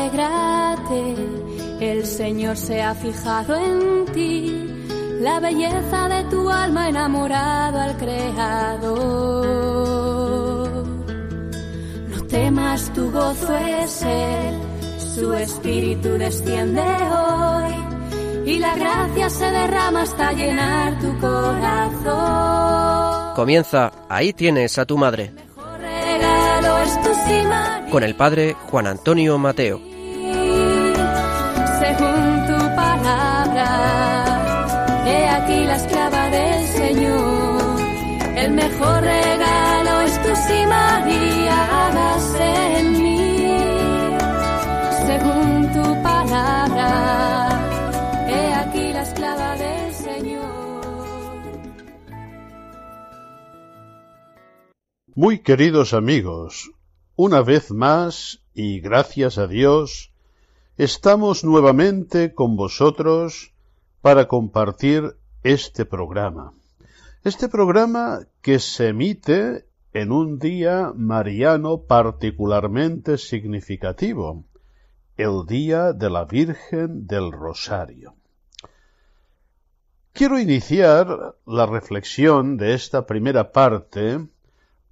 Alégrate, el Señor se ha fijado en ti, la belleza de tu alma enamorado al Creador. No temas, tu gozo es Él, su espíritu desciende hoy y la gracia se derrama hasta llenar tu corazón. Comienza, ahí tienes a tu madre. Con el padre Juan Antonio Mateo. Según tu palabra, he aquí la esclava del Señor. Muy queridos amigos, una vez más, y gracias a Dios, estamos nuevamente con vosotros para compartir este programa. Este programa que se emite en un día mariano particularmente significativo, el Día de la Virgen del Rosario. Quiero iniciar la reflexión de esta primera parte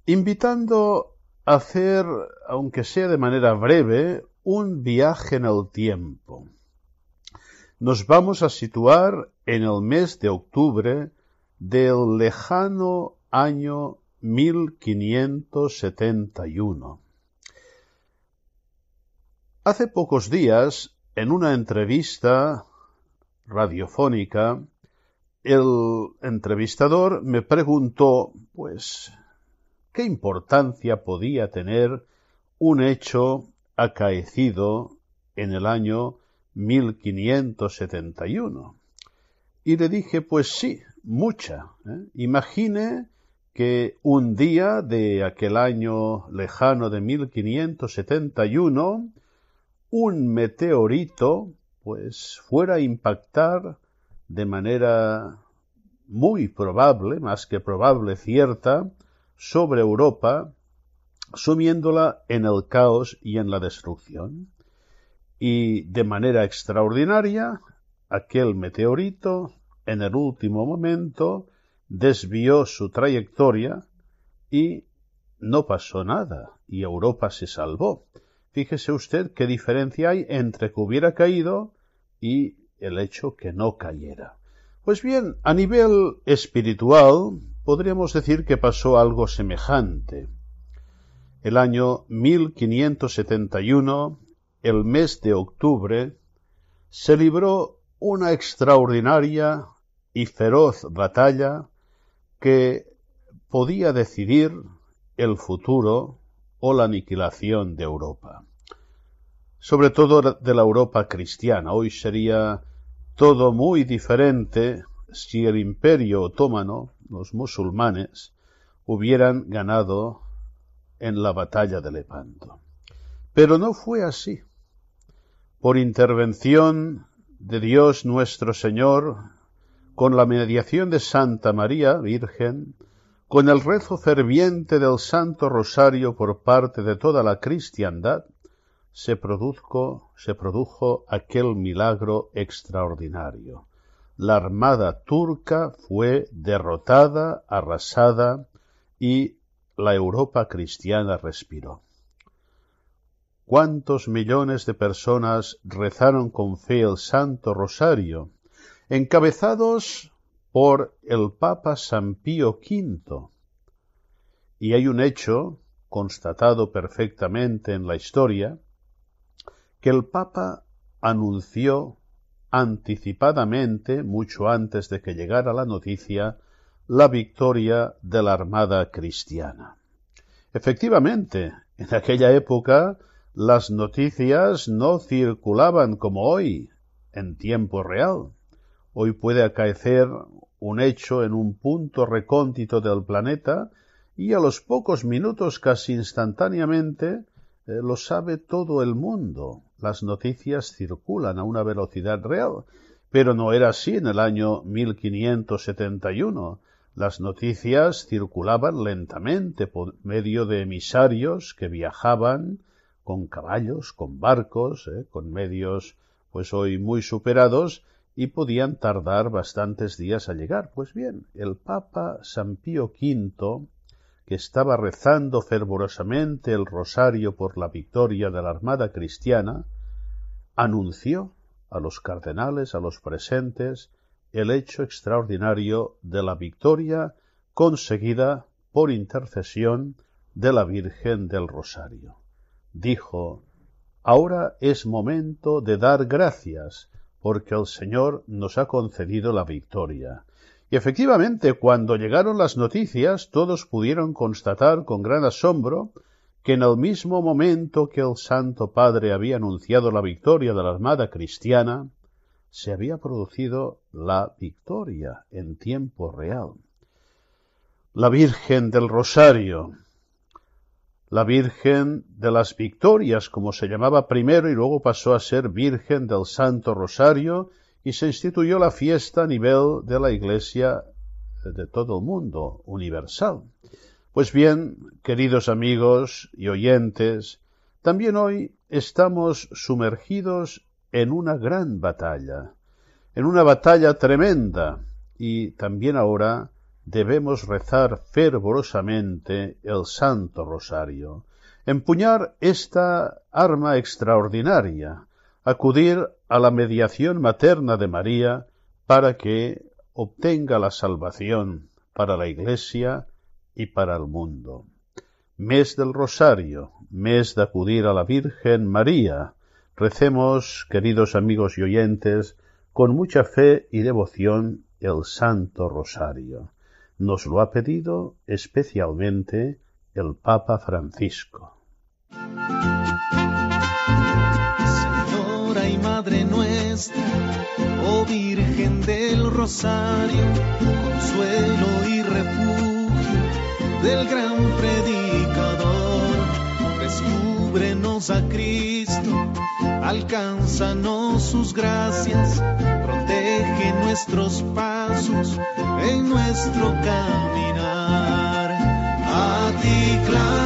invitando hacer, aunque sea de manera breve, un viaje en el tiempo. Nos vamos a situar en el mes de octubre del lejano año 1571. Hace pocos días, en una entrevista radiofónica, el entrevistador me preguntó, pues, qué importancia podía tener un hecho acaecido en el año 1571. Y le dije, pues sí, mucha. ¿eh? Imagine que un día de aquel año lejano de 1571, un meteorito, pues fuera a impactar de manera muy probable, más que probable, cierta, sobre Europa, sumiéndola en el caos y en la destrucción. Y de manera extraordinaria, aquel meteorito, en el último momento, desvió su trayectoria y no pasó nada, y Europa se salvó. Fíjese usted qué diferencia hay entre que hubiera caído y el hecho que no cayera. Pues bien, a nivel espiritual, podríamos decir que pasó algo semejante. El año 1571, el mes de octubre, se libró una extraordinaria y feroz batalla que podía decidir el futuro o la aniquilación de Europa. Sobre todo de la Europa cristiana. Hoy sería todo muy diferente si el imperio otomano los musulmanes hubieran ganado en la batalla de Lepanto. Pero no fue así. Por intervención de Dios nuestro Señor, con la mediación de Santa María Virgen, con el rezo ferviente del Santo Rosario por parte de toda la cristiandad, se produjo, se produjo aquel milagro extraordinario la armada turca fue derrotada, arrasada y la Europa cristiana respiró. ¿Cuántos millones de personas rezaron con fe el Santo Rosario, encabezados por el Papa San Pío V? Y hay un hecho, constatado perfectamente en la historia, que el Papa anunció anticipadamente, mucho antes de que llegara la noticia, la victoria de la Armada cristiana. Efectivamente, en aquella época las noticias no circulaban como hoy, en tiempo real. Hoy puede acaecer un hecho en un punto recóndito del planeta y a los pocos minutos, casi instantáneamente, eh, lo sabe todo el mundo las noticias circulan a una velocidad real, pero no era así en el año 1571. Las noticias circulaban lentamente por medio de emisarios que viajaban con caballos, con barcos, ¿eh? con medios pues hoy muy superados y podían tardar bastantes días a llegar. Pues bien, el Papa San Pío V, que estaba rezando fervorosamente el rosario por la victoria de la Armada cristiana, anunció a los cardenales, a los presentes, el hecho extraordinario de la victoria conseguida por intercesión de la Virgen del Rosario. Dijo, Ahora es momento de dar gracias, porque el Señor nos ha concedido la victoria. Y efectivamente, cuando llegaron las noticias, todos pudieron constatar con gran asombro que en el mismo momento que el Santo Padre había anunciado la victoria de la Armada cristiana, se había producido la victoria en tiempo real. La Virgen del Rosario, la Virgen de las Victorias, como se llamaba primero y luego pasó a ser Virgen del Santo Rosario, y se instituyó la fiesta a nivel de la Iglesia de todo el mundo, universal. Pues bien, queridos amigos y oyentes, también hoy estamos sumergidos en una gran batalla, en una batalla tremenda, y también ahora debemos rezar fervorosamente el Santo Rosario, empuñar esta arma extraordinaria, acudir a la mediación materna de María para que obtenga la salvación para la Iglesia y para el mundo. Mes del Rosario, mes de acudir a la Virgen María. Recemos, queridos amigos y oyentes, con mucha fe y devoción el Santo Rosario. Nos lo ha pedido especialmente el Papa Francisco. Señora y Madre nuestra, oh Virgen del Rosario, consuelo y refugio del gran predicador, descúbrenos a Cristo, alcánzanos sus gracias, protege nuestros pasos en nuestro caminar. A ti clamamos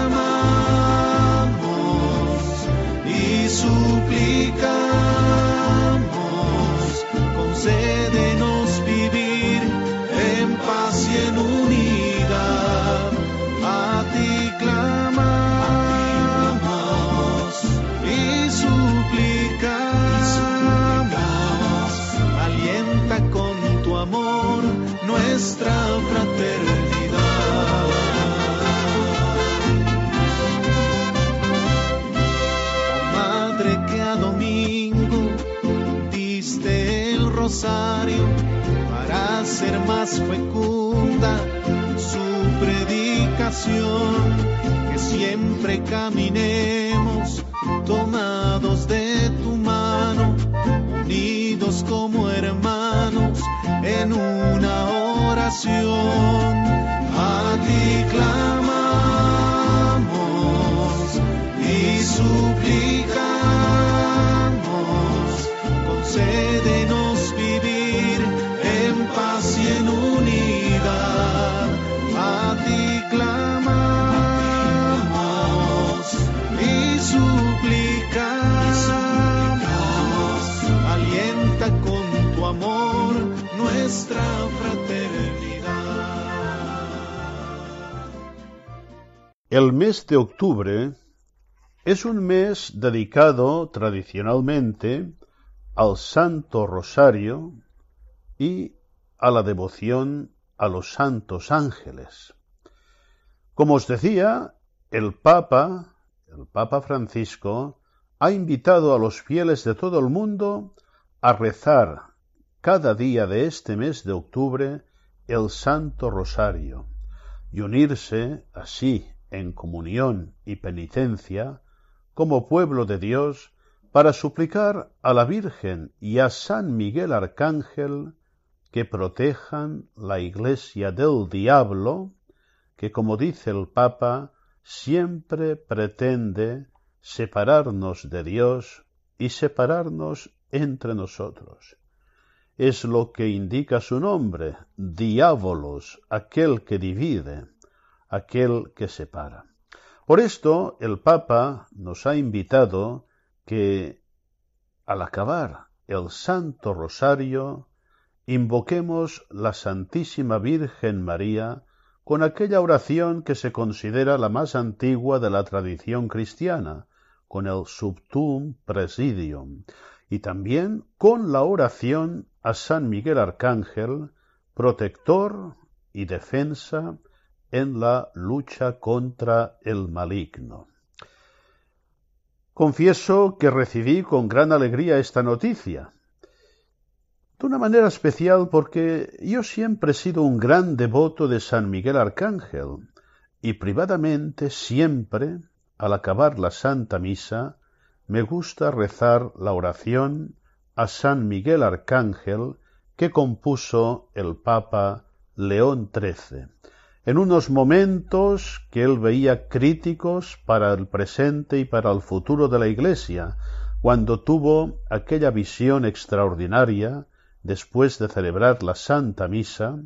y suplicamos, fecunda su predicación, que siempre caminemos tomados de tu mano, unidos como hermanos en una oración. A ti clamamos y suplicamos, concédenos El mes de octubre es un mes dedicado tradicionalmente al Santo Rosario y a la devoción a los santos ángeles. Como os decía, el Papa, el Papa Francisco, ha invitado a los fieles de todo el mundo a rezar cada día de este mes de octubre el Santo Rosario y unirse así en comunión y penitencia como pueblo de Dios para suplicar a la Virgen y a San Miguel Arcángel que protejan la Iglesia del diablo, que como dice el Papa, siempre pretende separarnos de Dios y separarnos entre nosotros. Es lo que indica su nombre, diábolos, aquel que divide, aquel que separa. Por esto, el Papa nos ha invitado que, al acabar el Santo Rosario, invoquemos la Santísima Virgen María con aquella oración que se considera la más antigua de la tradición cristiana, con el Subtum Presidium, y también con la oración a San Miguel Arcángel, protector y defensa en la lucha contra el maligno. Confieso que recibí con gran alegría esta noticia, de una manera especial porque yo siempre he sido un gran devoto de San Miguel Arcángel y privadamente siempre, al acabar la Santa Misa, me gusta rezar la oración a San Miguel Arcángel que compuso el Papa León XIII, en unos momentos que él veía críticos para el presente y para el futuro de la Iglesia, cuando tuvo aquella visión extraordinaria después de celebrar la Santa Misa,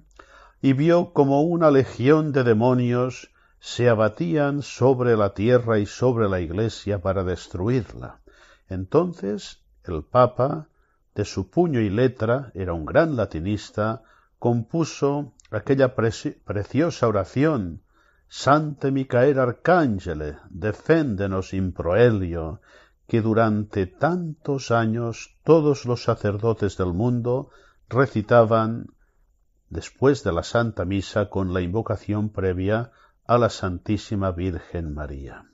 y vio como una legión de demonios se abatían sobre la tierra y sobre la Iglesia para destruirla. Entonces el Papa, de su puño y letra, era un gran latinista, compuso aquella preciosa oración Sante Micael Arcángele, deféndenos in proelio, que durante tantos años todos los sacerdotes del mundo recitaban después de la Santa Misa con la invocación previa a la Santísima Virgen María.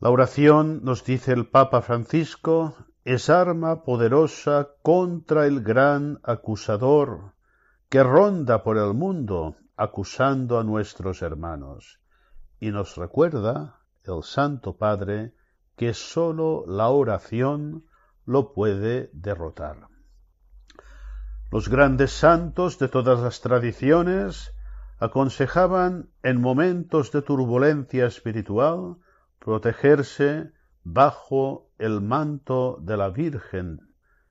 La oración, nos dice el Papa Francisco, es arma poderosa contra el gran acusador que ronda por el mundo acusando a nuestros hermanos. Y nos recuerda el Santo Padre que sólo la oración lo puede derrotar. Los grandes santos de todas las tradiciones aconsejaban en momentos de turbulencia espiritual protegerse bajo el manto de la Virgen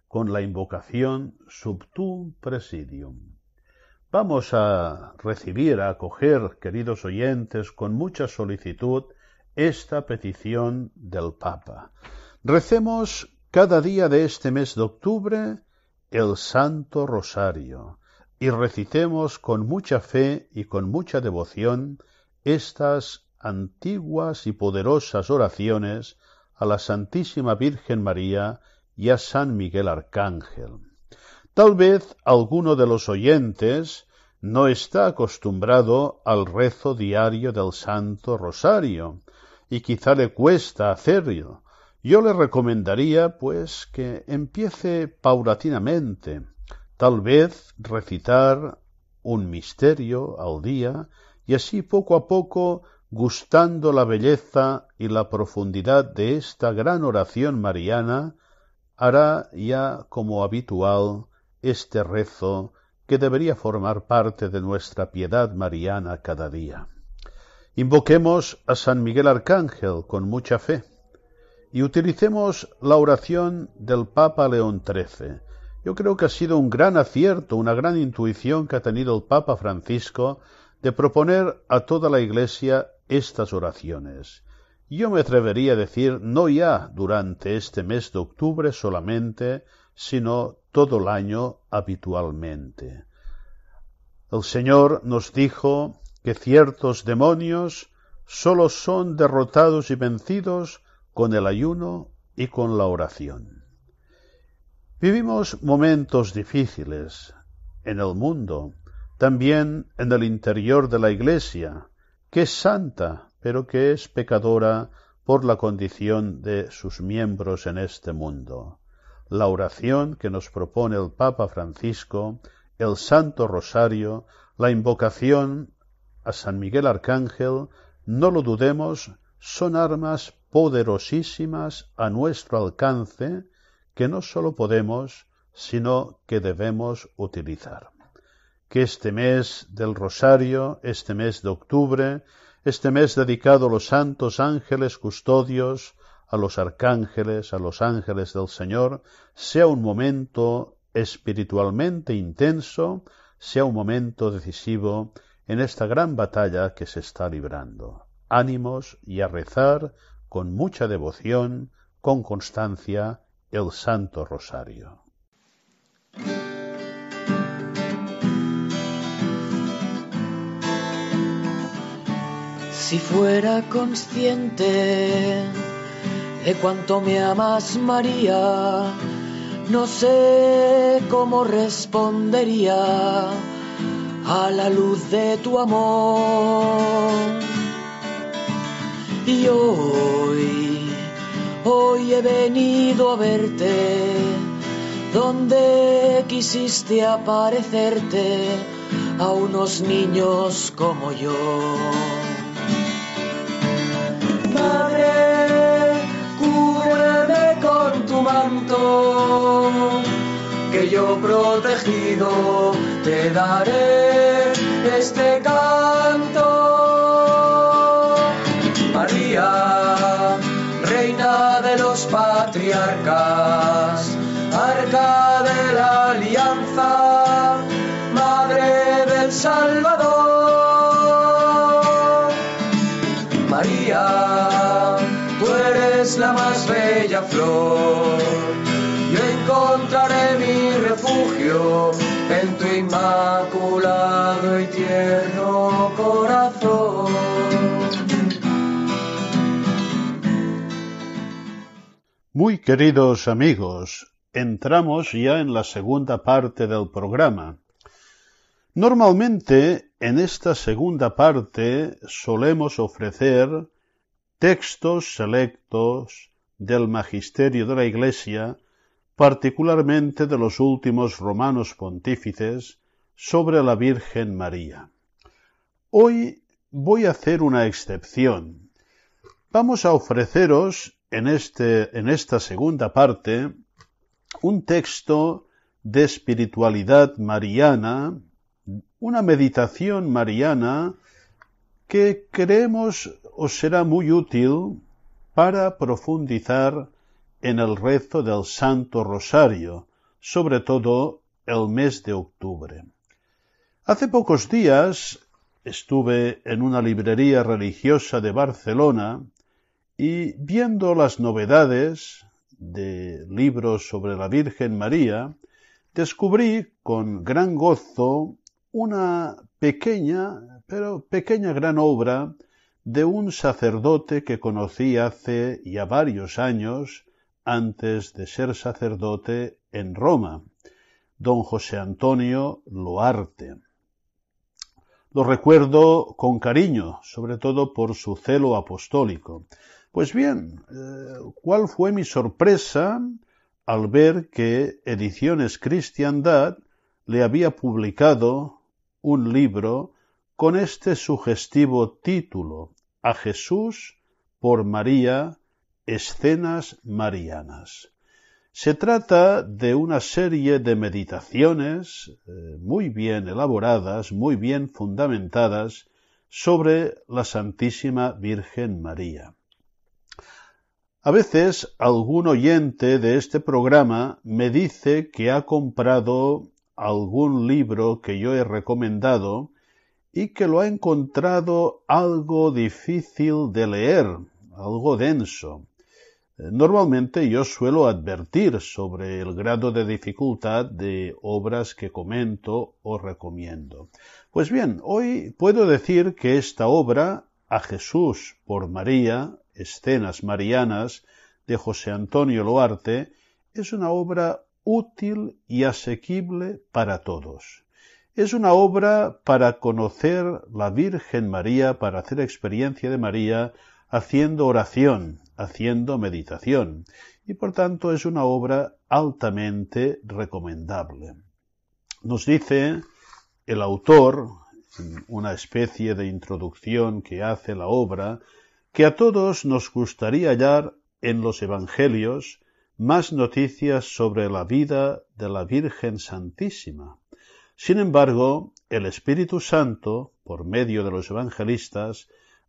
con la invocación Subtum Presidium. Vamos a recibir, a acoger, queridos oyentes, con mucha solicitud esta petición del Papa. Recemos cada día de este mes de octubre el Santo Rosario y recitemos con mucha fe y con mucha devoción estas antiguas y poderosas oraciones a la Santísima Virgen María y a San Miguel Arcángel. Tal vez alguno de los oyentes no está acostumbrado al rezo diario del Santo Rosario y quizá le cuesta hacerlo. Yo le recomendaría, pues, que empiece paulatinamente, tal vez recitar un misterio al día y así poco a poco gustando la belleza y la profundidad de esta gran oración mariana, hará ya como habitual este rezo que debería formar parte de nuestra piedad mariana cada día. Invoquemos a San Miguel Arcángel con mucha fe y utilicemos la oración del Papa León XIII, yo creo que ha sido un gran acierto, una gran intuición que ha tenido el Papa Francisco de proponer a toda la Iglesia estas oraciones. Yo me atrevería a decir no ya durante este mes de octubre solamente, sino todo el año habitualmente. El Señor nos dijo que ciertos demonios sólo son derrotados y vencidos con el ayuno y con la oración. Vivimos momentos difíciles en el mundo, también en el interior de la Iglesia, que es santa, pero que es pecadora por la condición de sus miembros en este mundo. La oración que nos propone el Papa Francisco, el Santo Rosario, la invocación a San Miguel Arcángel, no lo dudemos, son armas poderosísimas a nuestro alcance que no sólo podemos, sino que debemos utilizar. Que este mes del Rosario, este mes de octubre, este mes dedicado a los santos ángeles custodios, a los arcángeles, a los ángeles del Señor, sea un momento espiritualmente intenso, sea un momento decisivo en esta gran batalla que se está librando. ánimos y a rezar con mucha devoción, con constancia, el Santo Rosario. Si fuera consciente de cuánto me amas, María, no sé cómo respondería a la luz de tu amor. Y hoy, hoy he venido a verte, donde quisiste aparecerte a unos niños como yo. Que yo protegido te daré este canto. Muy queridos amigos, entramos ya en la segunda parte del programa. Normalmente en esta segunda parte solemos ofrecer textos selectos del magisterio de la Iglesia, particularmente de los últimos romanos pontífices, sobre la Virgen María. Hoy voy a hacer una excepción. Vamos a ofreceros en, este, en esta segunda parte un texto de espiritualidad mariana, una meditación mariana que creemos os será muy útil para profundizar en el rezo del Santo Rosario, sobre todo el mes de octubre. Hace pocos días estuve en una librería religiosa de Barcelona y viendo las novedades de libros sobre la Virgen María, descubrí con gran gozo una pequeña, pero pequeña gran obra de un sacerdote que conocí hace ya varios años antes de ser sacerdote en Roma, don José Antonio Loarte. Lo recuerdo con cariño, sobre todo por su celo apostólico. Pues bien, eh, ¿cuál fue mi sorpresa al ver que Ediciones Cristiandad le había publicado un libro con este sugestivo título, A Jesús por María, Escenas Marianas. Se trata de una serie de meditaciones eh, muy bien elaboradas, muy bien fundamentadas sobre la Santísima Virgen María. A veces algún oyente de este programa me dice que ha comprado algún libro que yo he recomendado y que lo ha encontrado algo difícil de leer, algo denso. Normalmente yo suelo advertir sobre el grado de dificultad de obras que comento o recomiendo. Pues bien, hoy puedo decir que esta obra, A Jesús por María, Escenas Marianas, de José Antonio Loarte, es una obra útil y asequible para todos. Es una obra para conocer la Virgen María, para hacer experiencia de María, haciendo oración, haciendo meditación, y por tanto es una obra altamente recomendable. Nos dice el autor, en una especie de introducción que hace la obra, que a todos nos gustaría hallar en los Evangelios más noticias sobre la vida de la Virgen Santísima. Sin embargo, el Espíritu Santo, por medio de los evangelistas,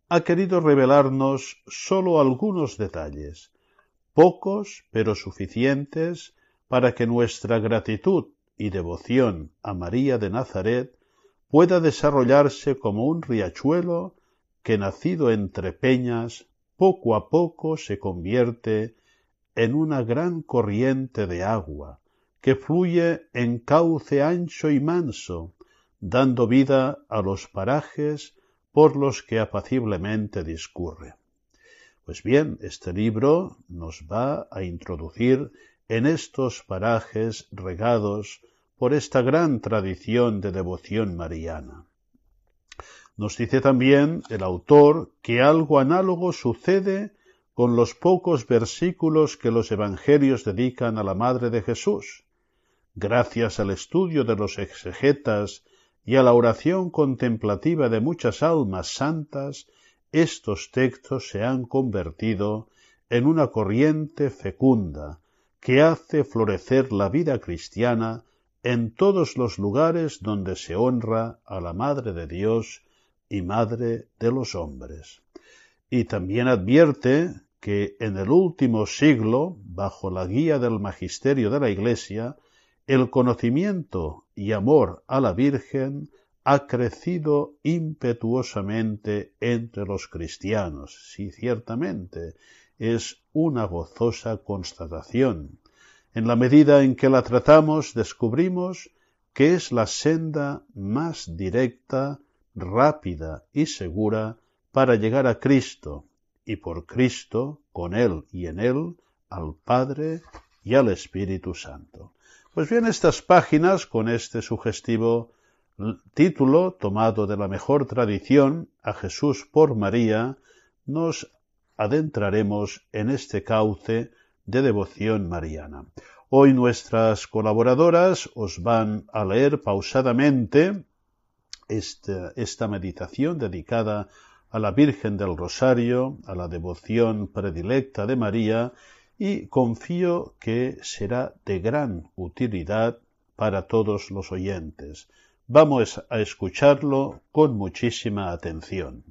ha querido revelarnos sólo algunos detalles, pocos pero suficientes para que nuestra gratitud y devoción a María de Nazaret pueda desarrollarse como un riachuelo que nacido entre peñas, poco a poco se convierte en una gran corriente de agua, que fluye en cauce ancho y manso, dando vida a los parajes por los que apaciblemente discurre. Pues bien, este libro nos va a introducir en estos parajes regados por esta gran tradición de devoción mariana. Nos dice también el autor que algo análogo sucede con los pocos versículos que los evangelios dedican a la Madre de Jesús. Gracias al estudio de los exegetas y a la oración contemplativa de muchas almas santas, estos textos se han convertido en una corriente fecunda que hace florecer la vida cristiana en todos los lugares donde se honra a la Madre de Dios y Madre de los hombres. Y también advierte que en el último siglo, bajo la guía del magisterio de la Iglesia, el conocimiento y amor a la Virgen ha crecido impetuosamente entre los cristianos. Sí, ciertamente, es una gozosa constatación. En la medida en que la tratamos, descubrimos que es la senda más directa, rápida y segura para llegar a Cristo, y por Cristo, con Él y en Él, al Padre y al Espíritu Santo. Pues bien, estas páginas, con este sugestivo título tomado de la mejor tradición, a Jesús por María, nos adentraremos en este cauce de devoción mariana. Hoy nuestras colaboradoras os van a leer pausadamente esta, esta meditación dedicada a la Virgen del Rosario, a la devoción predilecta de María, y confío que será de gran utilidad para todos los oyentes. Vamos a escucharlo con muchísima atención.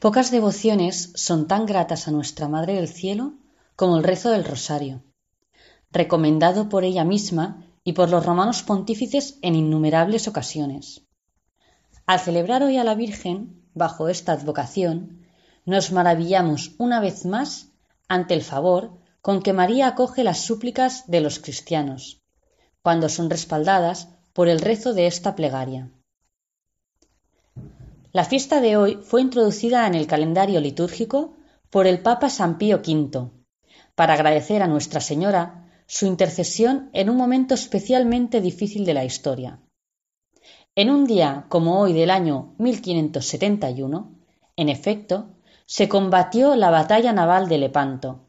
Pocas devociones son tan gratas a nuestra Madre del Cielo como el rezo del Rosario, recomendado por ella misma y por los romanos pontífices en innumerables ocasiones. Al celebrar hoy a la Virgen, bajo esta advocación, nos maravillamos una vez más ante el favor con que María acoge las súplicas de los cristianos, cuando son respaldadas por el rezo de esta plegaria. La fiesta de hoy fue introducida en el calendario litúrgico por el Papa San Pío V, para agradecer a Nuestra Señora su intercesión en un momento especialmente difícil de la historia. En un día como hoy del año 1571, en efecto, se combatió la batalla naval de Lepanto,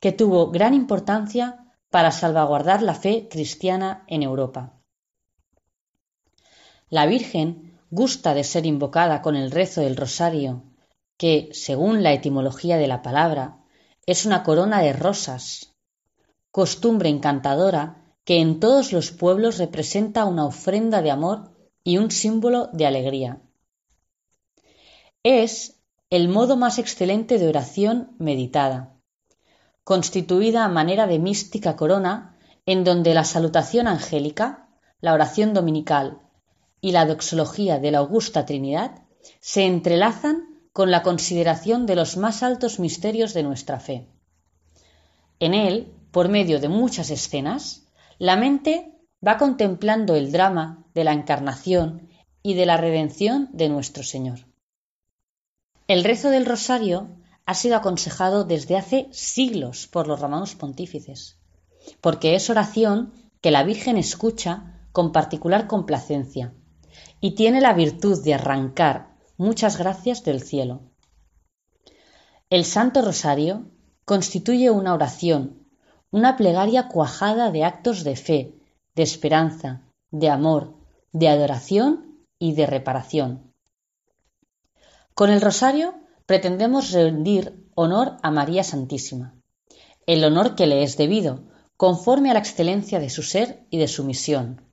que tuvo gran importancia para salvaguardar la fe cristiana en Europa. La Virgen gusta de ser invocada con el rezo del rosario, que, según la etimología de la palabra, es una corona de rosas, costumbre encantadora que en todos los pueblos representa una ofrenda de amor y un símbolo de alegría. Es el modo más excelente de oración meditada, constituida a manera de mística corona en donde la salutación angélica, la oración dominical y la doxología de la Augusta Trinidad se entrelazan con la consideración de los más altos misterios de nuestra fe. En él, por medio de muchas escenas, la mente va contemplando el drama de la encarnación y de la redención de nuestro Señor. El rezo del rosario ha sido aconsejado desde hace siglos por los romanos pontífices, porque es oración que la Virgen escucha con particular complacencia y tiene la virtud de arrancar muchas gracias del cielo. El Santo Rosario constituye una oración, una plegaria cuajada de actos de fe, de esperanza, de amor, de adoración y de reparación. Con el rosario pretendemos rendir honor a María Santísima, el honor que le es debido, conforme a la excelencia de su ser y de su misión.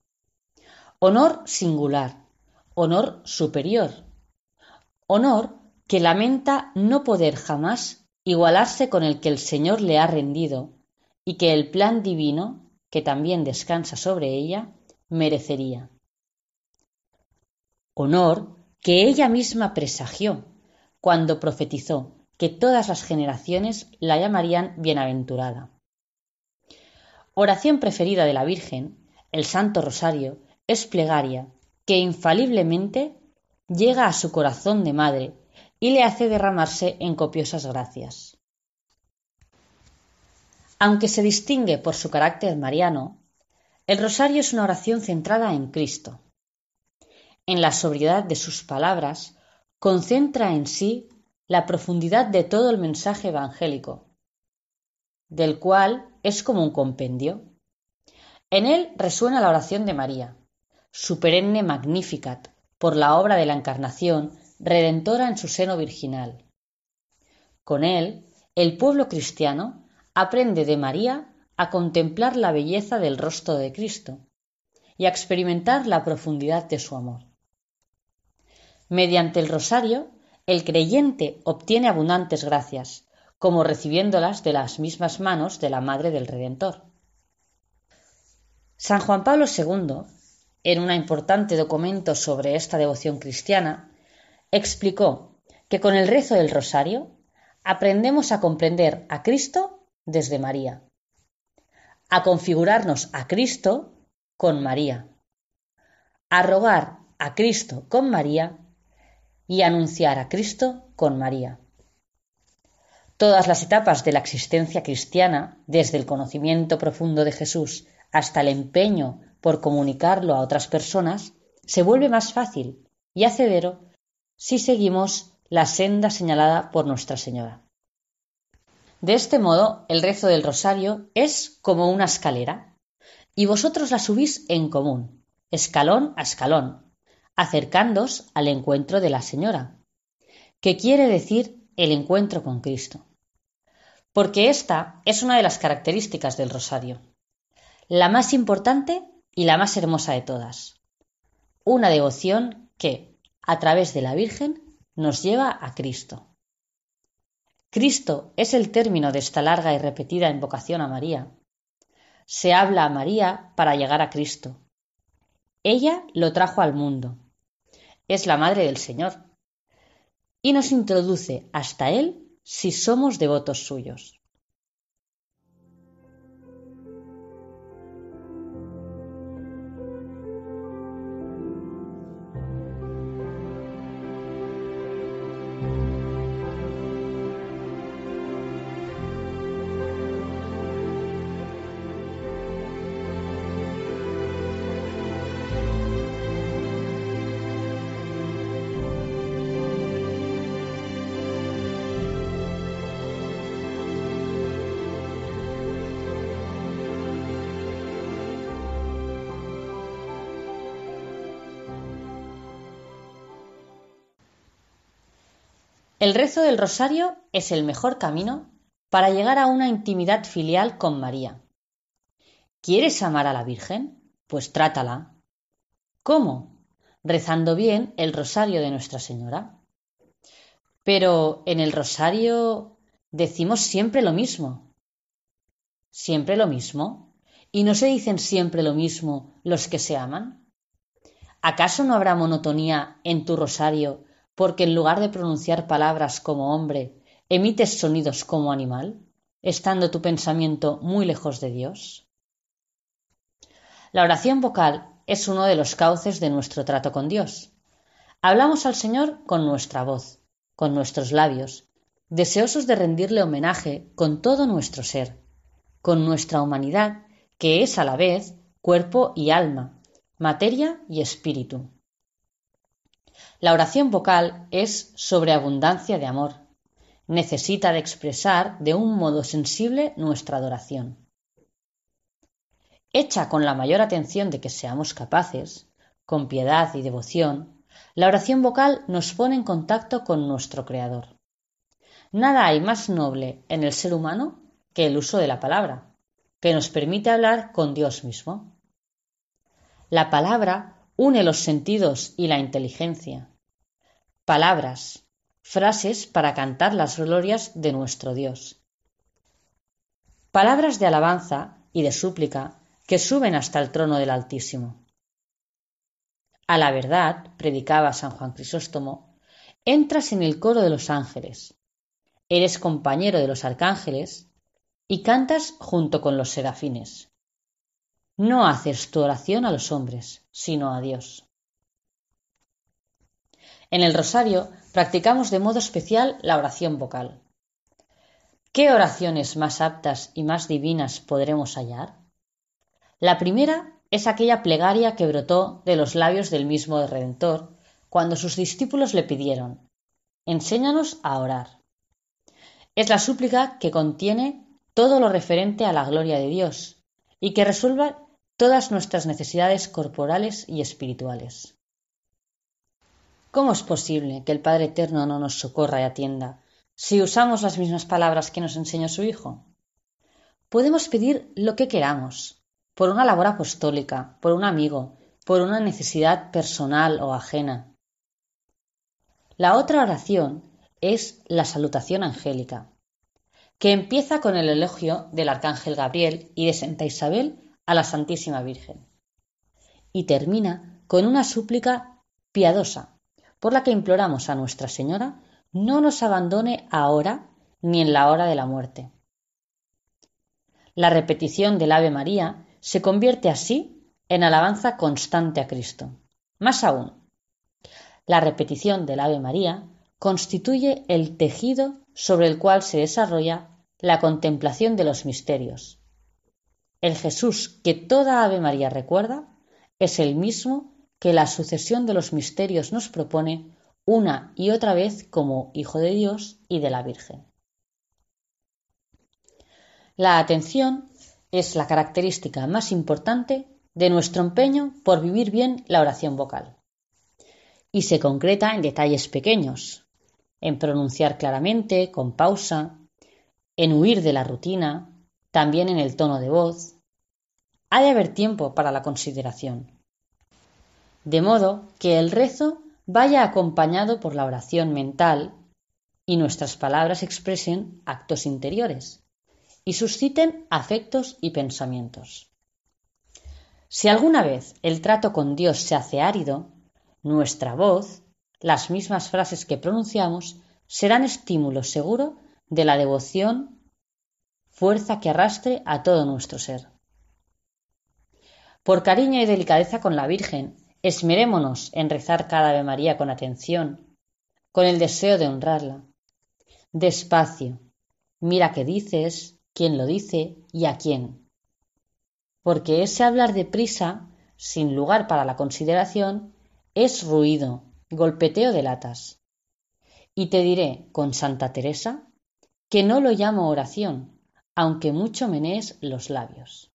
Honor singular, honor superior, honor que lamenta no poder jamás igualarse con el que el Señor le ha rendido y que el plan divino, que también descansa sobre ella, merecería. Honor que ella misma presagió cuando profetizó que todas las generaciones la llamarían bienaventurada. Oración preferida de la Virgen, el Santo Rosario, es plegaria que infaliblemente llega a su corazón de madre y le hace derramarse en copiosas gracias. Aunque se distingue por su carácter mariano, el rosario es una oración centrada en Cristo. En la sobriedad de sus palabras, concentra en sí la profundidad de todo el mensaje evangélico, del cual es como un compendio. En él resuena la oración de María, su perenne Magnificat, por la obra de la Encarnación redentora en su seno virginal. Con él, el pueblo cristiano aprende de María a contemplar la belleza del rostro de Cristo y a experimentar la profundidad de su amor. Mediante el rosario, el creyente obtiene abundantes gracias, como recibiéndolas de las mismas manos de la Madre del Redentor. San Juan Pablo II, en un importante documento sobre esta devoción cristiana, explicó que con el rezo del rosario aprendemos a comprender a Cristo desde María, a configurarnos a Cristo con María, a rogar a Cristo con María y anunciar a Cristo con María. Todas las etapas de la existencia cristiana, desde el conocimiento profundo de Jesús hasta el empeño por comunicarlo a otras personas, se vuelve más fácil y hacedero si seguimos la senda señalada por Nuestra Señora. De este modo, el rezo del rosario es como una escalera, y vosotros la subís en común, escalón a escalón, acercándoos al encuentro de la Señora, que quiere decir el encuentro con Cristo. Porque esta es una de las características del rosario, la más importante y la más hermosa de todas. Una devoción que, a través de la Virgen, nos lleva a Cristo. Cristo es el término de esta larga y repetida invocación a María. Se habla a María para llegar a Cristo. Ella lo trajo al mundo es la madre del Señor, y nos introduce hasta Él si somos devotos suyos. El rezo del rosario es el mejor camino para llegar a una intimidad filial con María. ¿Quieres amar a la Virgen? Pues trátala. ¿Cómo? Rezando bien el rosario de Nuestra Señora. Pero en el rosario decimos siempre lo mismo. ¿Siempre lo mismo? ¿Y no se dicen siempre lo mismo los que se aman? ¿Acaso no habrá monotonía en tu rosario porque en lugar de pronunciar palabras como hombre, emites sonidos como animal, estando tu pensamiento muy lejos de Dios? La oración vocal es uno de los cauces de nuestro trato con Dios. Hablamos al Señor con nuestra voz, con nuestros labios, deseosos de rendirle homenaje con todo nuestro ser, con nuestra humanidad, que es a la vez cuerpo y alma, materia y espíritu. La oración vocal es sobreabundancia de amor. Necesita de expresar de un modo sensible nuestra adoración. Hecha con la mayor atención de que seamos capaces, con piedad y devoción, la oración vocal nos pone en contacto con nuestro Creador. Nada hay más noble en el ser humano que el uso de la palabra, que nos permite hablar con Dios mismo. La palabra une los sentidos y la inteligencia. Palabras, frases para cantar las glorias de nuestro Dios. Palabras de alabanza y de súplica que suben hasta el trono del Altísimo. A la verdad, predicaba San Juan Crisóstomo, entras en el coro de los ángeles, eres compañero de los arcángeles y cantas junto con los serafines. No haces tu oración a los hombres, sino a Dios. En el rosario practicamos de modo especial la oración vocal. ¿Qué oraciones más aptas y más divinas podremos hallar? La primera es aquella plegaria que brotó de los labios del mismo Redentor cuando sus discípulos le pidieron, enséñanos a orar. Es la súplica que contiene todo lo referente a la gloria de Dios y que resuelva todas nuestras necesidades corporales y espirituales. ¿Cómo es posible que el Padre Eterno no nos socorra y atienda si usamos las mismas palabras que nos enseñó su Hijo? Podemos pedir lo que queramos, por una labor apostólica, por un amigo, por una necesidad personal o ajena. La otra oración es la salutación angélica, que empieza con el elogio del arcángel Gabriel y de Santa Isabel a la Santísima Virgen, y termina con una súplica piadosa, por la que imploramos a Nuestra Señora no nos abandone ahora ni en la hora de la muerte. La repetición del Ave María se convierte así en alabanza constante a Cristo. Más aún, la repetición del Ave María constituye el tejido sobre el cual se desarrolla la contemplación de los misterios. El Jesús que toda Ave María recuerda es el mismo que la sucesión de los misterios nos propone una y otra vez como Hijo de Dios y de la Virgen. La atención es la característica más importante de nuestro empeño por vivir bien la oración vocal. Y se concreta en detalles pequeños, en pronunciar claramente, con pausa, en huir de la rutina, también en el tono de voz. Ha de haber tiempo para la consideración. De modo que el rezo vaya acompañado por la oración mental y nuestras palabras expresen actos interiores, y susciten afectos y pensamientos. Si alguna vez el trato con Dios se hace árido, nuestra voz, las mismas frases que pronunciamos, serán estímulo seguro de la devoción, fuerza que arrastre a todo nuestro ser. Por cariño y delicadeza con la Virgen, esmerémonos en rezar cada Ave María con atención, con el deseo de honrarla. Despacio, mira qué dices, quién lo dice y a quién. Porque ese hablar deprisa, sin lugar para la consideración, es ruido, golpeteo de latas. Y te diré, con Santa Teresa, que no lo llamo oración, aunque mucho menees los labios.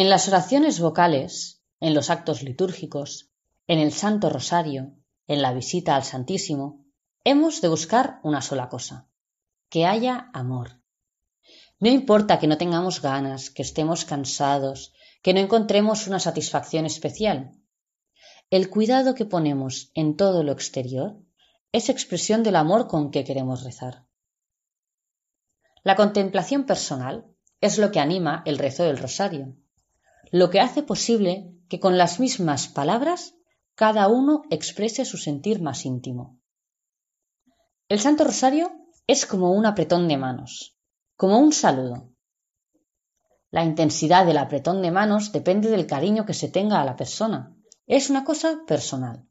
En las oraciones vocales, en los actos litúrgicos, en el Santo Rosario, en la visita al Santísimo, hemos de buscar una sola cosa, que haya amor. No importa que no tengamos ganas, que estemos cansados, que no encontremos una satisfacción especial. El cuidado que ponemos en todo lo exterior es expresión del amor con que queremos rezar. La contemplación personal es lo que anima el rezo del rosario, lo que hace posible que con las mismas palabras cada uno exprese su sentir más íntimo. El Santo Rosario es como un apretón de manos, como un saludo. La intensidad del apretón de manos depende del cariño que se tenga a la persona. Es una cosa personal.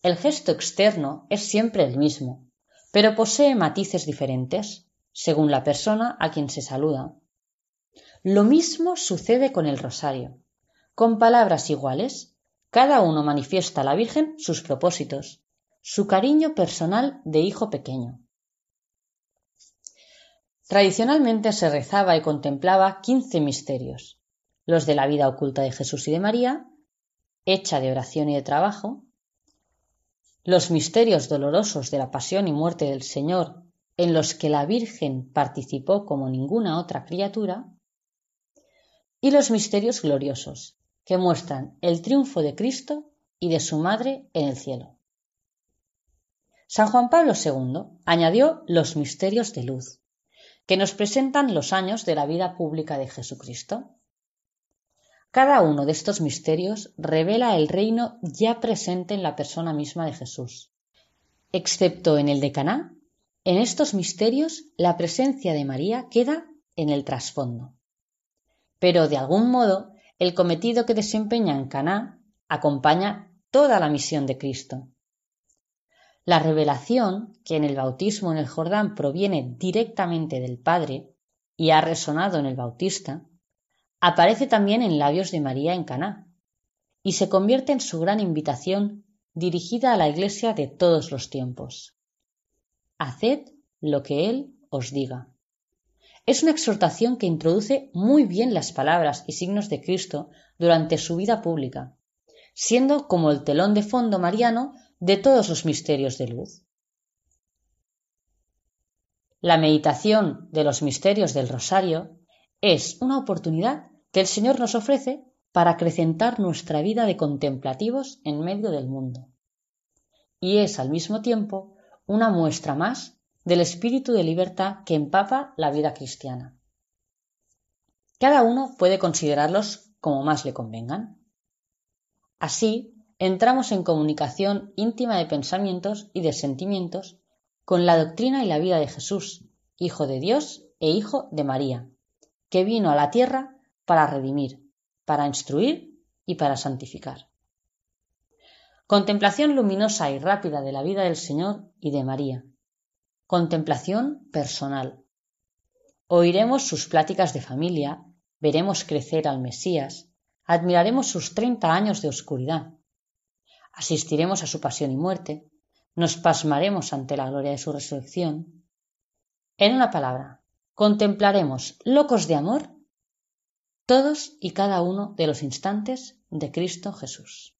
El gesto externo es siempre el mismo, pero posee matices diferentes según la persona a quien se saluda. Lo mismo sucede con el rosario. Con palabras iguales, cada uno manifiesta a la Virgen sus propósitos, su cariño personal de hijo pequeño. Tradicionalmente se rezaba y contemplaba quince misterios, los de la vida oculta de Jesús y de María, hecha de oración y de trabajo, los misterios dolorosos de la pasión y muerte del Señor, en los que la Virgen participó como ninguna otra criatura, y los misterios gloriosos, que muestran el triunfo de Cristo y de su Madre en el cielo. San Juan Pablo II añadió los misterios de luz, que nos presentan los años de la vida pública de Jesucristo. Cada uno de estos misterios revela el reino ya presente en la persona misma de Jesús. Excepto en el de Caná, en estos misterios la presencia de María queda en el trasfondo. Pero de algún modo el cometido que desempeña en Caná acompaña toda la misión de Cristo. La revelación, que en el bautismo en el Jordán proviene directamente del Padre y ha resonado en el Bautista, aparece también en labios de María en Caná y se convierte en su gran invitación dirigida a la Iglesia de todos los tiempos. Haced lo que Él os diga. Es una exhortación que introduce muy bien las palabras y signos de Cristo durante su vida pública, siendo como el telón de fondo mariano de todos los misterios de luz. La meditación de los misterios del rosario es una oportunidad que el Señor nos ofrece para acrecentar nuestra vida de contemplativos en medio del mundo. Y es al mismo tiempo una muestra más del espíritu de libertad que empapa la vida cristiana. Cada uno puede considerarlos como más le convengan. Así, entramos en comunicación íntima de pensamientos y de sentimientos con la doctrina y la vida de Jesús, Hijo de Dios e Hijo de María, que vino a la tierra para redimir, para instruir y para santificar. Contemplación luminosa y rápida de la vida del Señor y de María. Contemplación personal. Oiremos sus pláticas de familia, veremos crecer al Mesías, admiraremos sus treinta años de oscuridad, asistiremos a su pasión y muerte, nos pasmaremos ante la gloria de su resurrección. En una palabra, contemplaremos, locos de amor, todos y cada uno de los instantes de Cristo Jesús.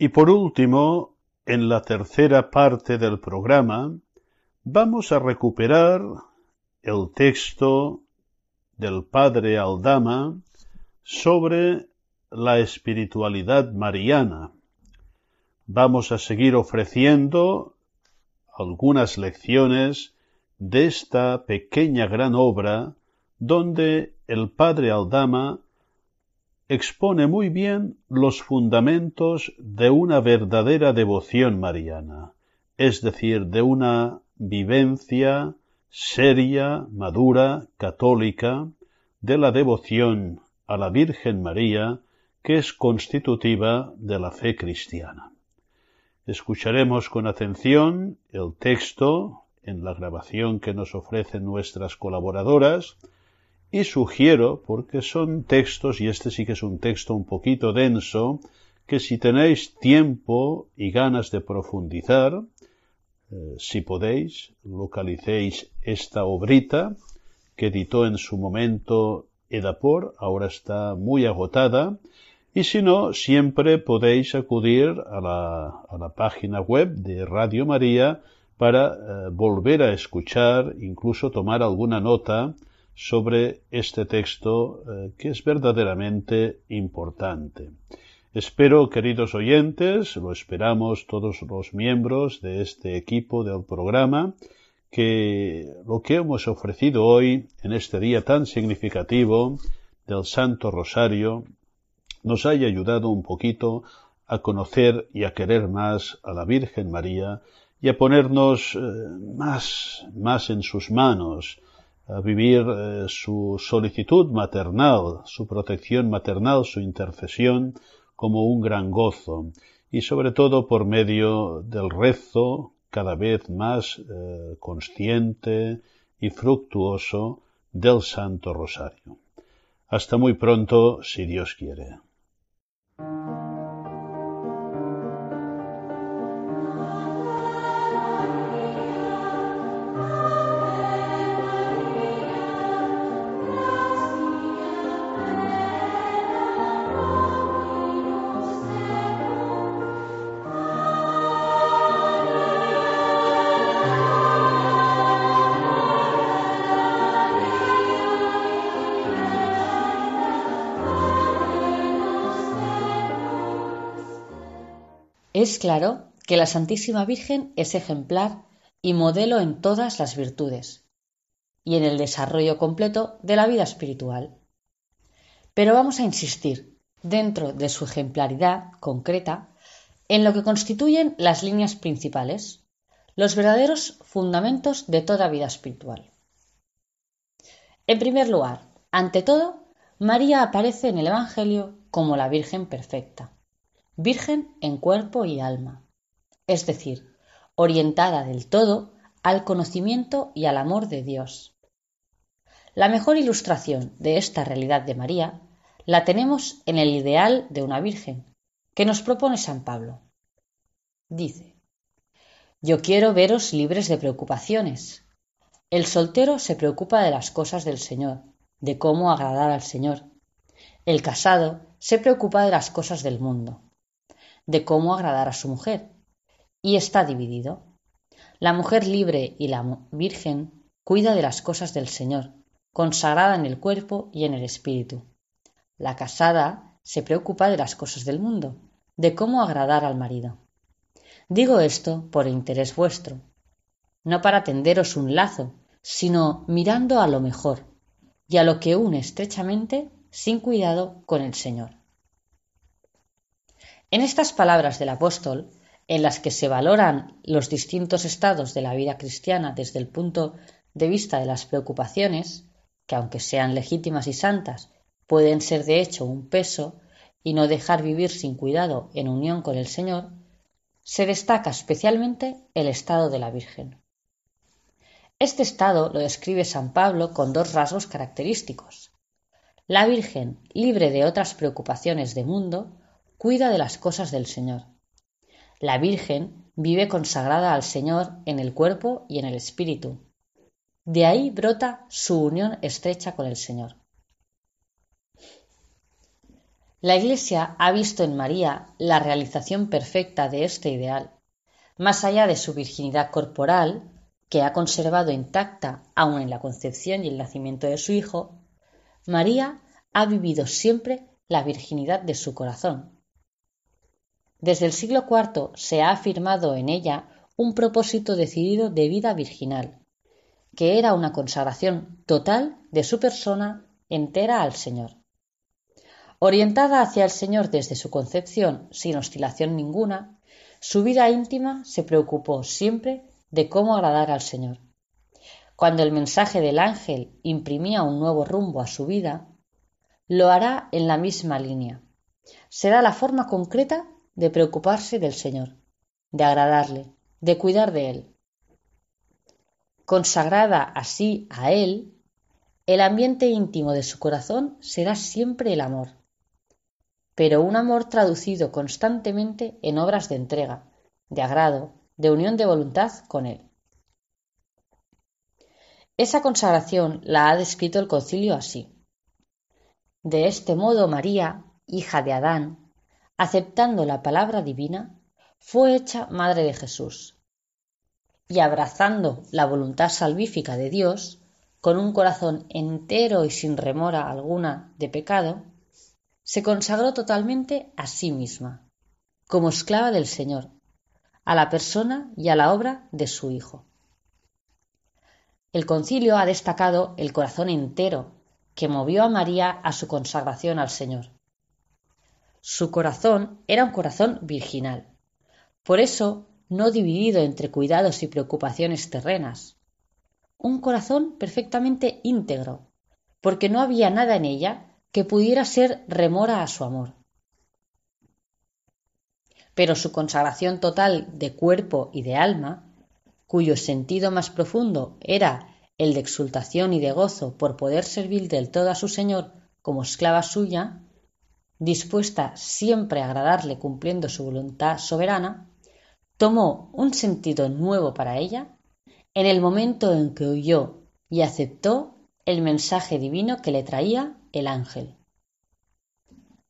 Y por último, en la tercera parte del programa vamos a recuperar el texto del padre Aldama sobre la espiritualidad mariana. Vamos a seguir ofreciendo algunas lecciones de esta pequeña gran obra donde el padre Aldama expone muy bien los fundamentos de una verdadera devoción mariana, es decir, de una vivencia seria, madura, católica, de la devoción a la Virgen María, que es constitutiva de la fe cristiana. Escucharemos con atención el texto en la grabación que nos ofrecen nuestras colaboradoras, y sugiero, porque son textos, y este sí que es un texto un poquito denso, que si tenéis tiempo y ganas de profundizar, eh, si podéis, localicéis esta obrita que editó en su momento Edapor, ahora está muy agotada, y si no, siempre podéis acudir a la, a la página web de Radio María para eh, volver a escuchar, incluso tomar alguna nota sobre este texto eh, que es verdaderamente importante. Espero, queridos oyentes, lo esperamos todos los miembros de este equipo del programa, que lo que hemos ofrecido hoy, en este día tan significativo del Santo Rosario, nos haya ayudado un poquito a conocer y a querer más a la Virgen María y a ponernos eh, más, más en sus manos, a vivir eh, su solicitud maternal, su protección maternal, su intercesión como un gran gozo y sobre todo por medio del rezo cada vez más eh, consciente y fructuoso del Santo Rosario. Hasta muy pronto, si Dios quiere. Es claro que la Santísima Virgen es ejemplar y modelo en todas las virtudes y en el desarrollo completo de la vida espiritual. Pero vamos a insistir, dentro de su ejemplaridad concreta, en lo que constituyen las líneas principales, los verdaderos fundamentos de toda vida espiritual. En primer lugar, ante todo, María aparece en el Evangelio como la Virgen perfecta virgen en cuerpo y alma, es decir, orientada del todo al conocimiento y al amor de Dios. La mejor ilustración de esta realidad de María la tenemos en el ideal de una virgen que nos propone San Pablo. Dice, Yo quiero veros libres de preocupaciones. El soltero se preocupa de las cosas del Señor, de cómo agradar al Señor. El casado se preocupa de las cosas del mundo de cómo agradar a su mujer, y está dividido. La mujer libre y la virgen cuida de las cosas del Señor, consagrada en el cuerpo y en el espíritu. La casada se preocupa de las cosas del mundo, de cómo agradar al marido. Digo esto por interés vuestro, no para tenderos un lazo, sino mirando a lo mejor y a lo que une estrechamente, sin cuidado, con el Señor. En estas palabras del apóstol, en las que se valoran los distintos estados de la vida cristiana desde el punto de vista de las preocupaciones, que aunque sean legítimas y santas, pueden ser de hecho un peso y no dejar vivir sin cuidado en unión con el Señor, se destaca especialmente el estado de la Virgen. Este estado lo describe San Pablo con dos rasgos característicos. La Virgen, libre de otras preocupaciones de mundo, cuida de las cosas del Señor. La Virgen vive consagrada al Señor en el cuerpo y en el espíritu. De ahí brota su unión estrecha con el Señor. La Iglesia ha visto en María la realización perfecta de este ideal Más allá de su virginidad corporal, que ha conservado intacta aun en la concepción y el nacimiento de su hijo, María ha vivido siempre la virginidad de su corazón. Desde el siglo IV se ha afirmado en ella un propósito decidido de vida virginal, que era una consagración total de su persona entera al Señor. Orientada hacia el Señor desde su concepción, sin oscilación ninguna, su vida íntima se preocupó siempre de cómo agradar al Señor. Cuando el mensaje del ángel imprimía un nuevo rumbo a su vida, lo hará en la misma línea. Será la forma concreta de preocuparse del Señor, de agradarle, de cuidar de Él. Consagrada así a Él, el ambiente íntimo de su corazón será siempre el amor, pero un amor traducido constantemente en obras de entrega, de agrado, de unión de voluntad con Él. Esa consagración la ha descrito el concilio así. De este modo María, hija de Adán, aceptando la palabra divina, fue hecha madre de Jesús. Y abrazando la voluntad salvífica de Dios, con un corazón entero y sin remora alguna de pecado, se consagró totalmente a sí misma, como esclava del Señor, a la persona y a la obra de su Hijo. El concilio ha destacado el corazón entero que movió a María a su consagración al Señor. Su corazón era un corazón virginal, por eso no dividido entre cuidados y preocupaciones terrenas. Un corazón perfectamente íntegro, porque no había nada en ella que pudiera ser remora a su amor pero su consagración total de cuerpo y de alma, cuyo sentido más profundo era el de exultación y de gozo por poder servir del todo a su Señor como esclava suya, dispuesta siempre a agradarle cumpliendo su voluntad soberana, tomó un sentido nuevo para ella en el momento en que oyó y aceptó el mensaje divino que le traía el ángel.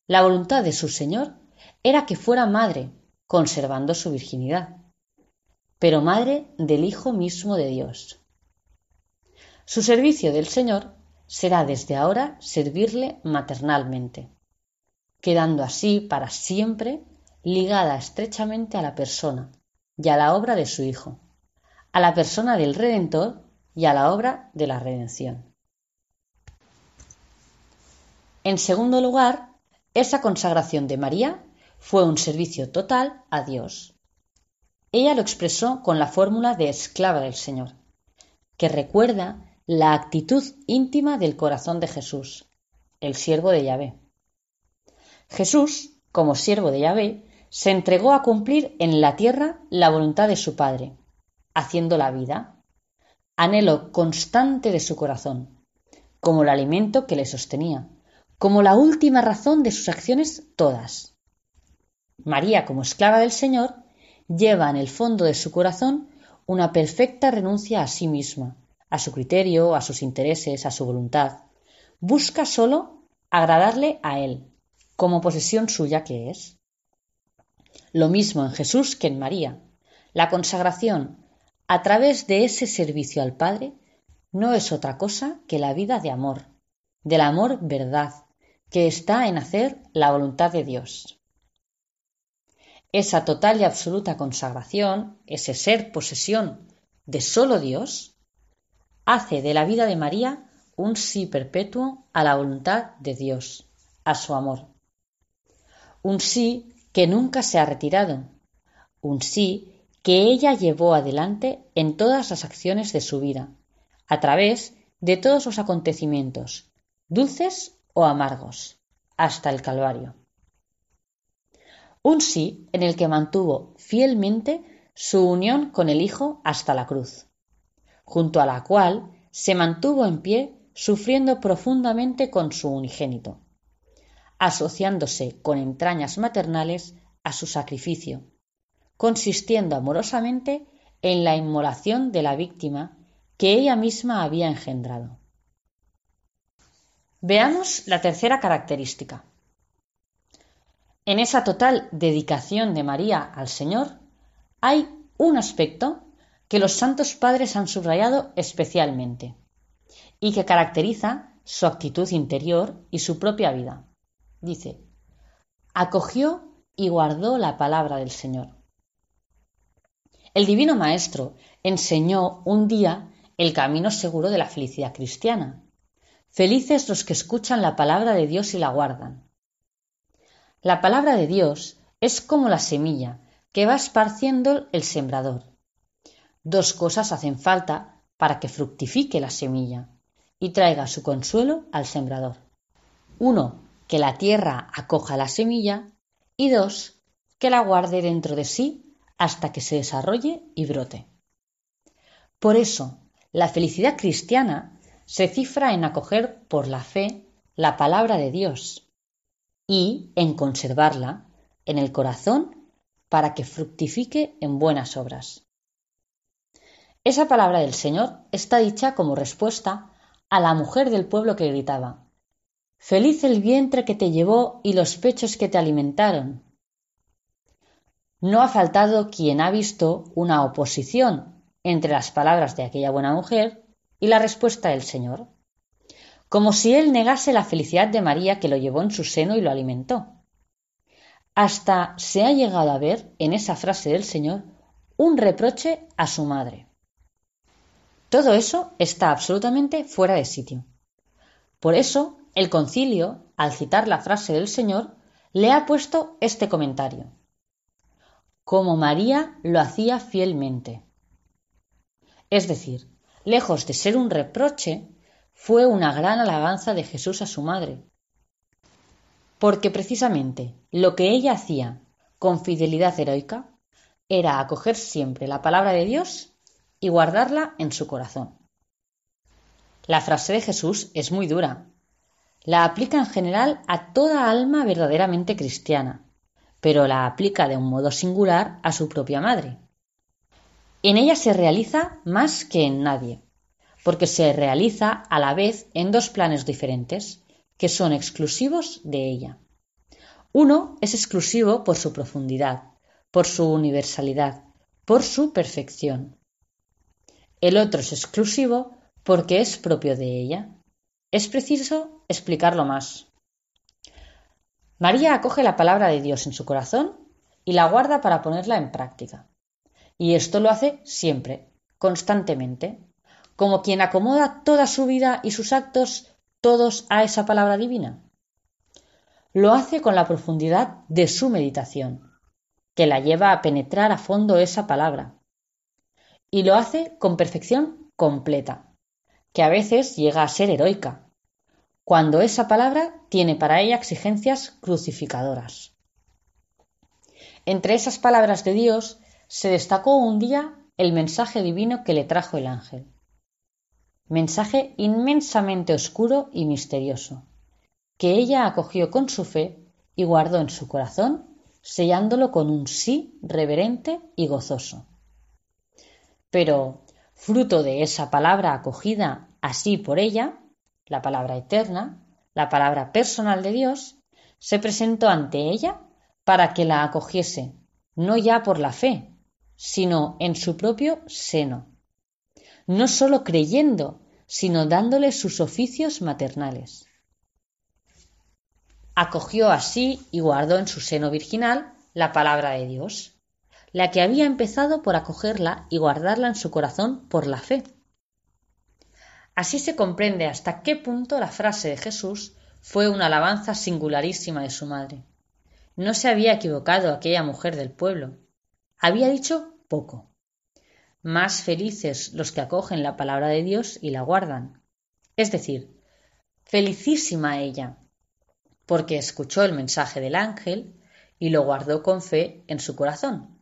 La voluntad de su Señor era que fuera madre conservando su virginidad, pero madre del Hijo mismo de Dios. Su servicio del Señor será desde ahora servirle maternalmente, quedando así para siempre ligada estrechamente a la persona y a la obra de su Hijo, a la persona del Redentor y a la obra de la redención. En segundo lugar, esa consagración de María fue un servicio total a Dios. Ella lo expresó con la fórmula de esclava del Señor, que recuerda la actitud íntima del corazón de Jesús, el siervo de Yahvé. Jesús, como siervo de Yahvé, se entregó a cumplir en la tierra la voluntad de su Padre, haciendo la vida, anhelo constante de su corazón, como el alimento que le sostenía, como la última razón de sus acciones todas. María, como esclava del Señor, lleva en el fondo de su corazón una perfecta renuncia a sí misma, a su criterio, a sus intereses, a su voluntad. Busca solo agradarle a Él, como posesión suya que es. Lo mismo en Jesús que en María. La consagración, a través de ese servicio al Padre, no es otra cosa que la vida de amor, del amor verdad, que está en hacer la voluntad de Dios. Esa total y absoluta consagración, ese ser posesión de solo Dios, hace de la vida de María un sí perpetuo a la voluntad de Dios, a su amor. Un sí que nunca se ha retirado, un sí que ella llevó adelante en todas las acciones de su vida, a través de todos los acontecimientos, dulces o amargos, hasta el Calvario. Un sí en el que mantuvo fielmente su unión con el Hijo hasta la cruz, junto a la cual se mantuvo en pie sufriendo profundamente con su unigénito, asociándose con entrañas maternales a su sacrificio, consistiendo amorosamente en la inmolación de la víctima que ella misma había engendrado. Veamos la tercera característica. En esa total dedicación de María al Señor hay un aspecto que los santos padres han subrayado especialmente y que caracteriza su actitud interior y su propia vida. Dice, acogió y guardó la palabra del Señor. El Divino Maestro enseñó un día el camino seguro de la felicidad cristiana. Felices los que escuchan la palabra de Dios y la guardan. La palabra de Dios es como la semilla que va esparciendo el sembrador. Dos cosas hacen falta para que fructifique la semilla y traiga su consuelo al sembrador. Uno, que la tierra acoja la semilla y dos, que la guarde dentro de sí hasta que se desarrolle y brote. Por eso, la felicidad cristiana se cifra en acoger por la fe la palabra de Dios y en conservarla en el corazón para que fructifique en buenas obras. Esa palabra del Señor está dicha como respuesta a la mujer del pueblo que gritaba Feliz el vientre que te llevó y los pechos que te alimentaron. No ha faltado quien ha visto una oposición entre las palabras de aquella buena mujer y la respuesta del Señor, como si él negase la felicidad de María que lo llevó en su seno y lo alimentó. Hasta se ha llegado a ver en esa frase del Señor un reproche a su madre. Todo eso está absolutamente fuera de sitio. Por eso, el concilio, al citar la frase del Señor, le ha puesto este comentario. Como María lo hacía fielmente. Es decir, lejos de ser un reproche, fue una gran alabanza de Jesús a su madre. Porque precisamente lo que ella hacía con fidelidad heroica era acoger siempre la palabra de Dios y guardarla en su corazón. La frase de Jesús es muy dura. La aplica en general a toda alma verdaderamente cristiana, pero la aplica de un modo singular a su propia madre. En ella se realiza más que en nadie, porque se realiza a la vez en dos planes diferentes, que son exclusivos de ella. Uno es exclusivo por su profundidad, por su universalidad, por su perfección, el otro es exclusivo porque es propio de ella. Es preciso explicarlo más. María acoge la palabra de Dios en su corazón y la guarda para ponerla en práctica. Y esto lo hace siempre, constantemente, como quien acomoda toda su vida y sus actos todos a esa palabra divina. Lo hace con la profundidad de su meditación, que la lleva a penetrar a fondo esa palabra, y lo hace con perfección completa, que a veces llega a ser heroica, cuando esa palabra tiene para ella exigencias crucificadoras. Entre esas palabras de Dios se destacó un día el mensaje divino que le trajo el ángel. Mensaje inmensamente oscuro y misterioso, que ella acogió con su fe y guardó en su corazón, sellándolo con un sí reverente y gozoso. Pero, fruto de esa palabra acogida así por ella, la palabra eterna, la palabra personal de Dios, se presentó ante ella para que la acogiese, no ya por la fe, sino en su propio seno, no sólo creyendo, sino dándole sus oficios maternales. Acogió así y guardó en su seno virginal la palabra de Dios, la que había empezado por acogerla y guardarla en su corazón por la fe. Así se comprende hasta qué punto la frase de Jesús fue una alabanza singularísima de su madre. No se había equivocado aquella mujer del pueblo. Había dicho poco. Más felices los que acogen la palabra de Dios y la guardan. Es decir, felicísima ella, porque escuchó el mensaje del ángel y lo guardó con fe en su corazón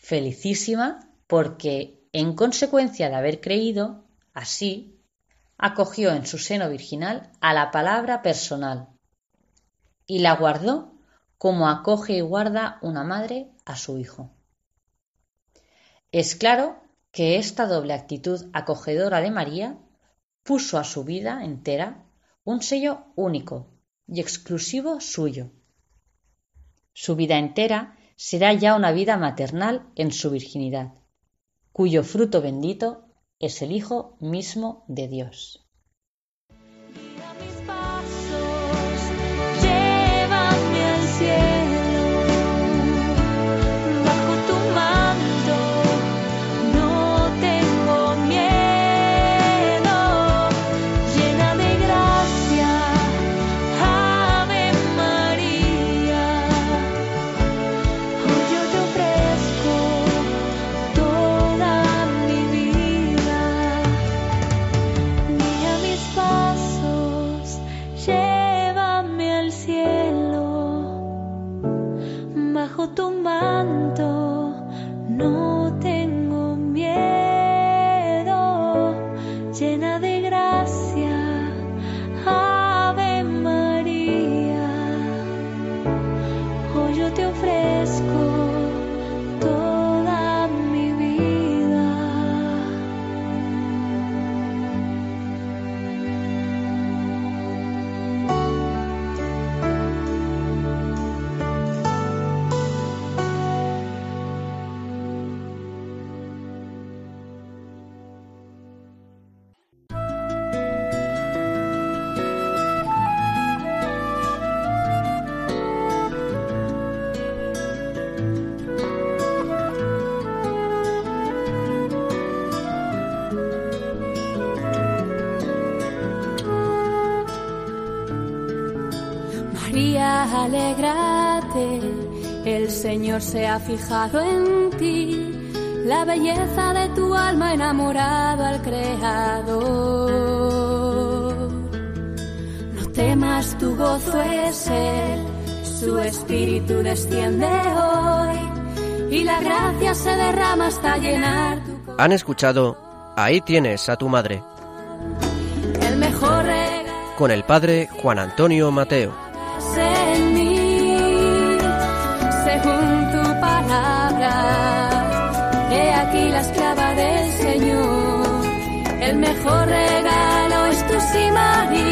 felicísima porque, en consecuencia de haber creído, así, acogió en su seno virginal a la palabra personal y la guardó como acoge y guarda una madre a su hijo. Es claro que esta doble actitud acogedora de María puso a su vida entera un sello único y exclusivo suyo. Su vida entera será ya una vida maternal en su virginidad, cuyo fruto bendito es el Hijo mismo de Dios. Señor se ha fijado en ti, la belleza de tu alma enamorado al Creador. No temas, tu gozo es Él, su espíritu desciende hoy y la gracia se derrama hasta llenar tu Han escuchado Ahí tienes a tu madre. El mejor Con el padre Juan Antonio Mateo. El mejor regalo es tu sí, María, hágase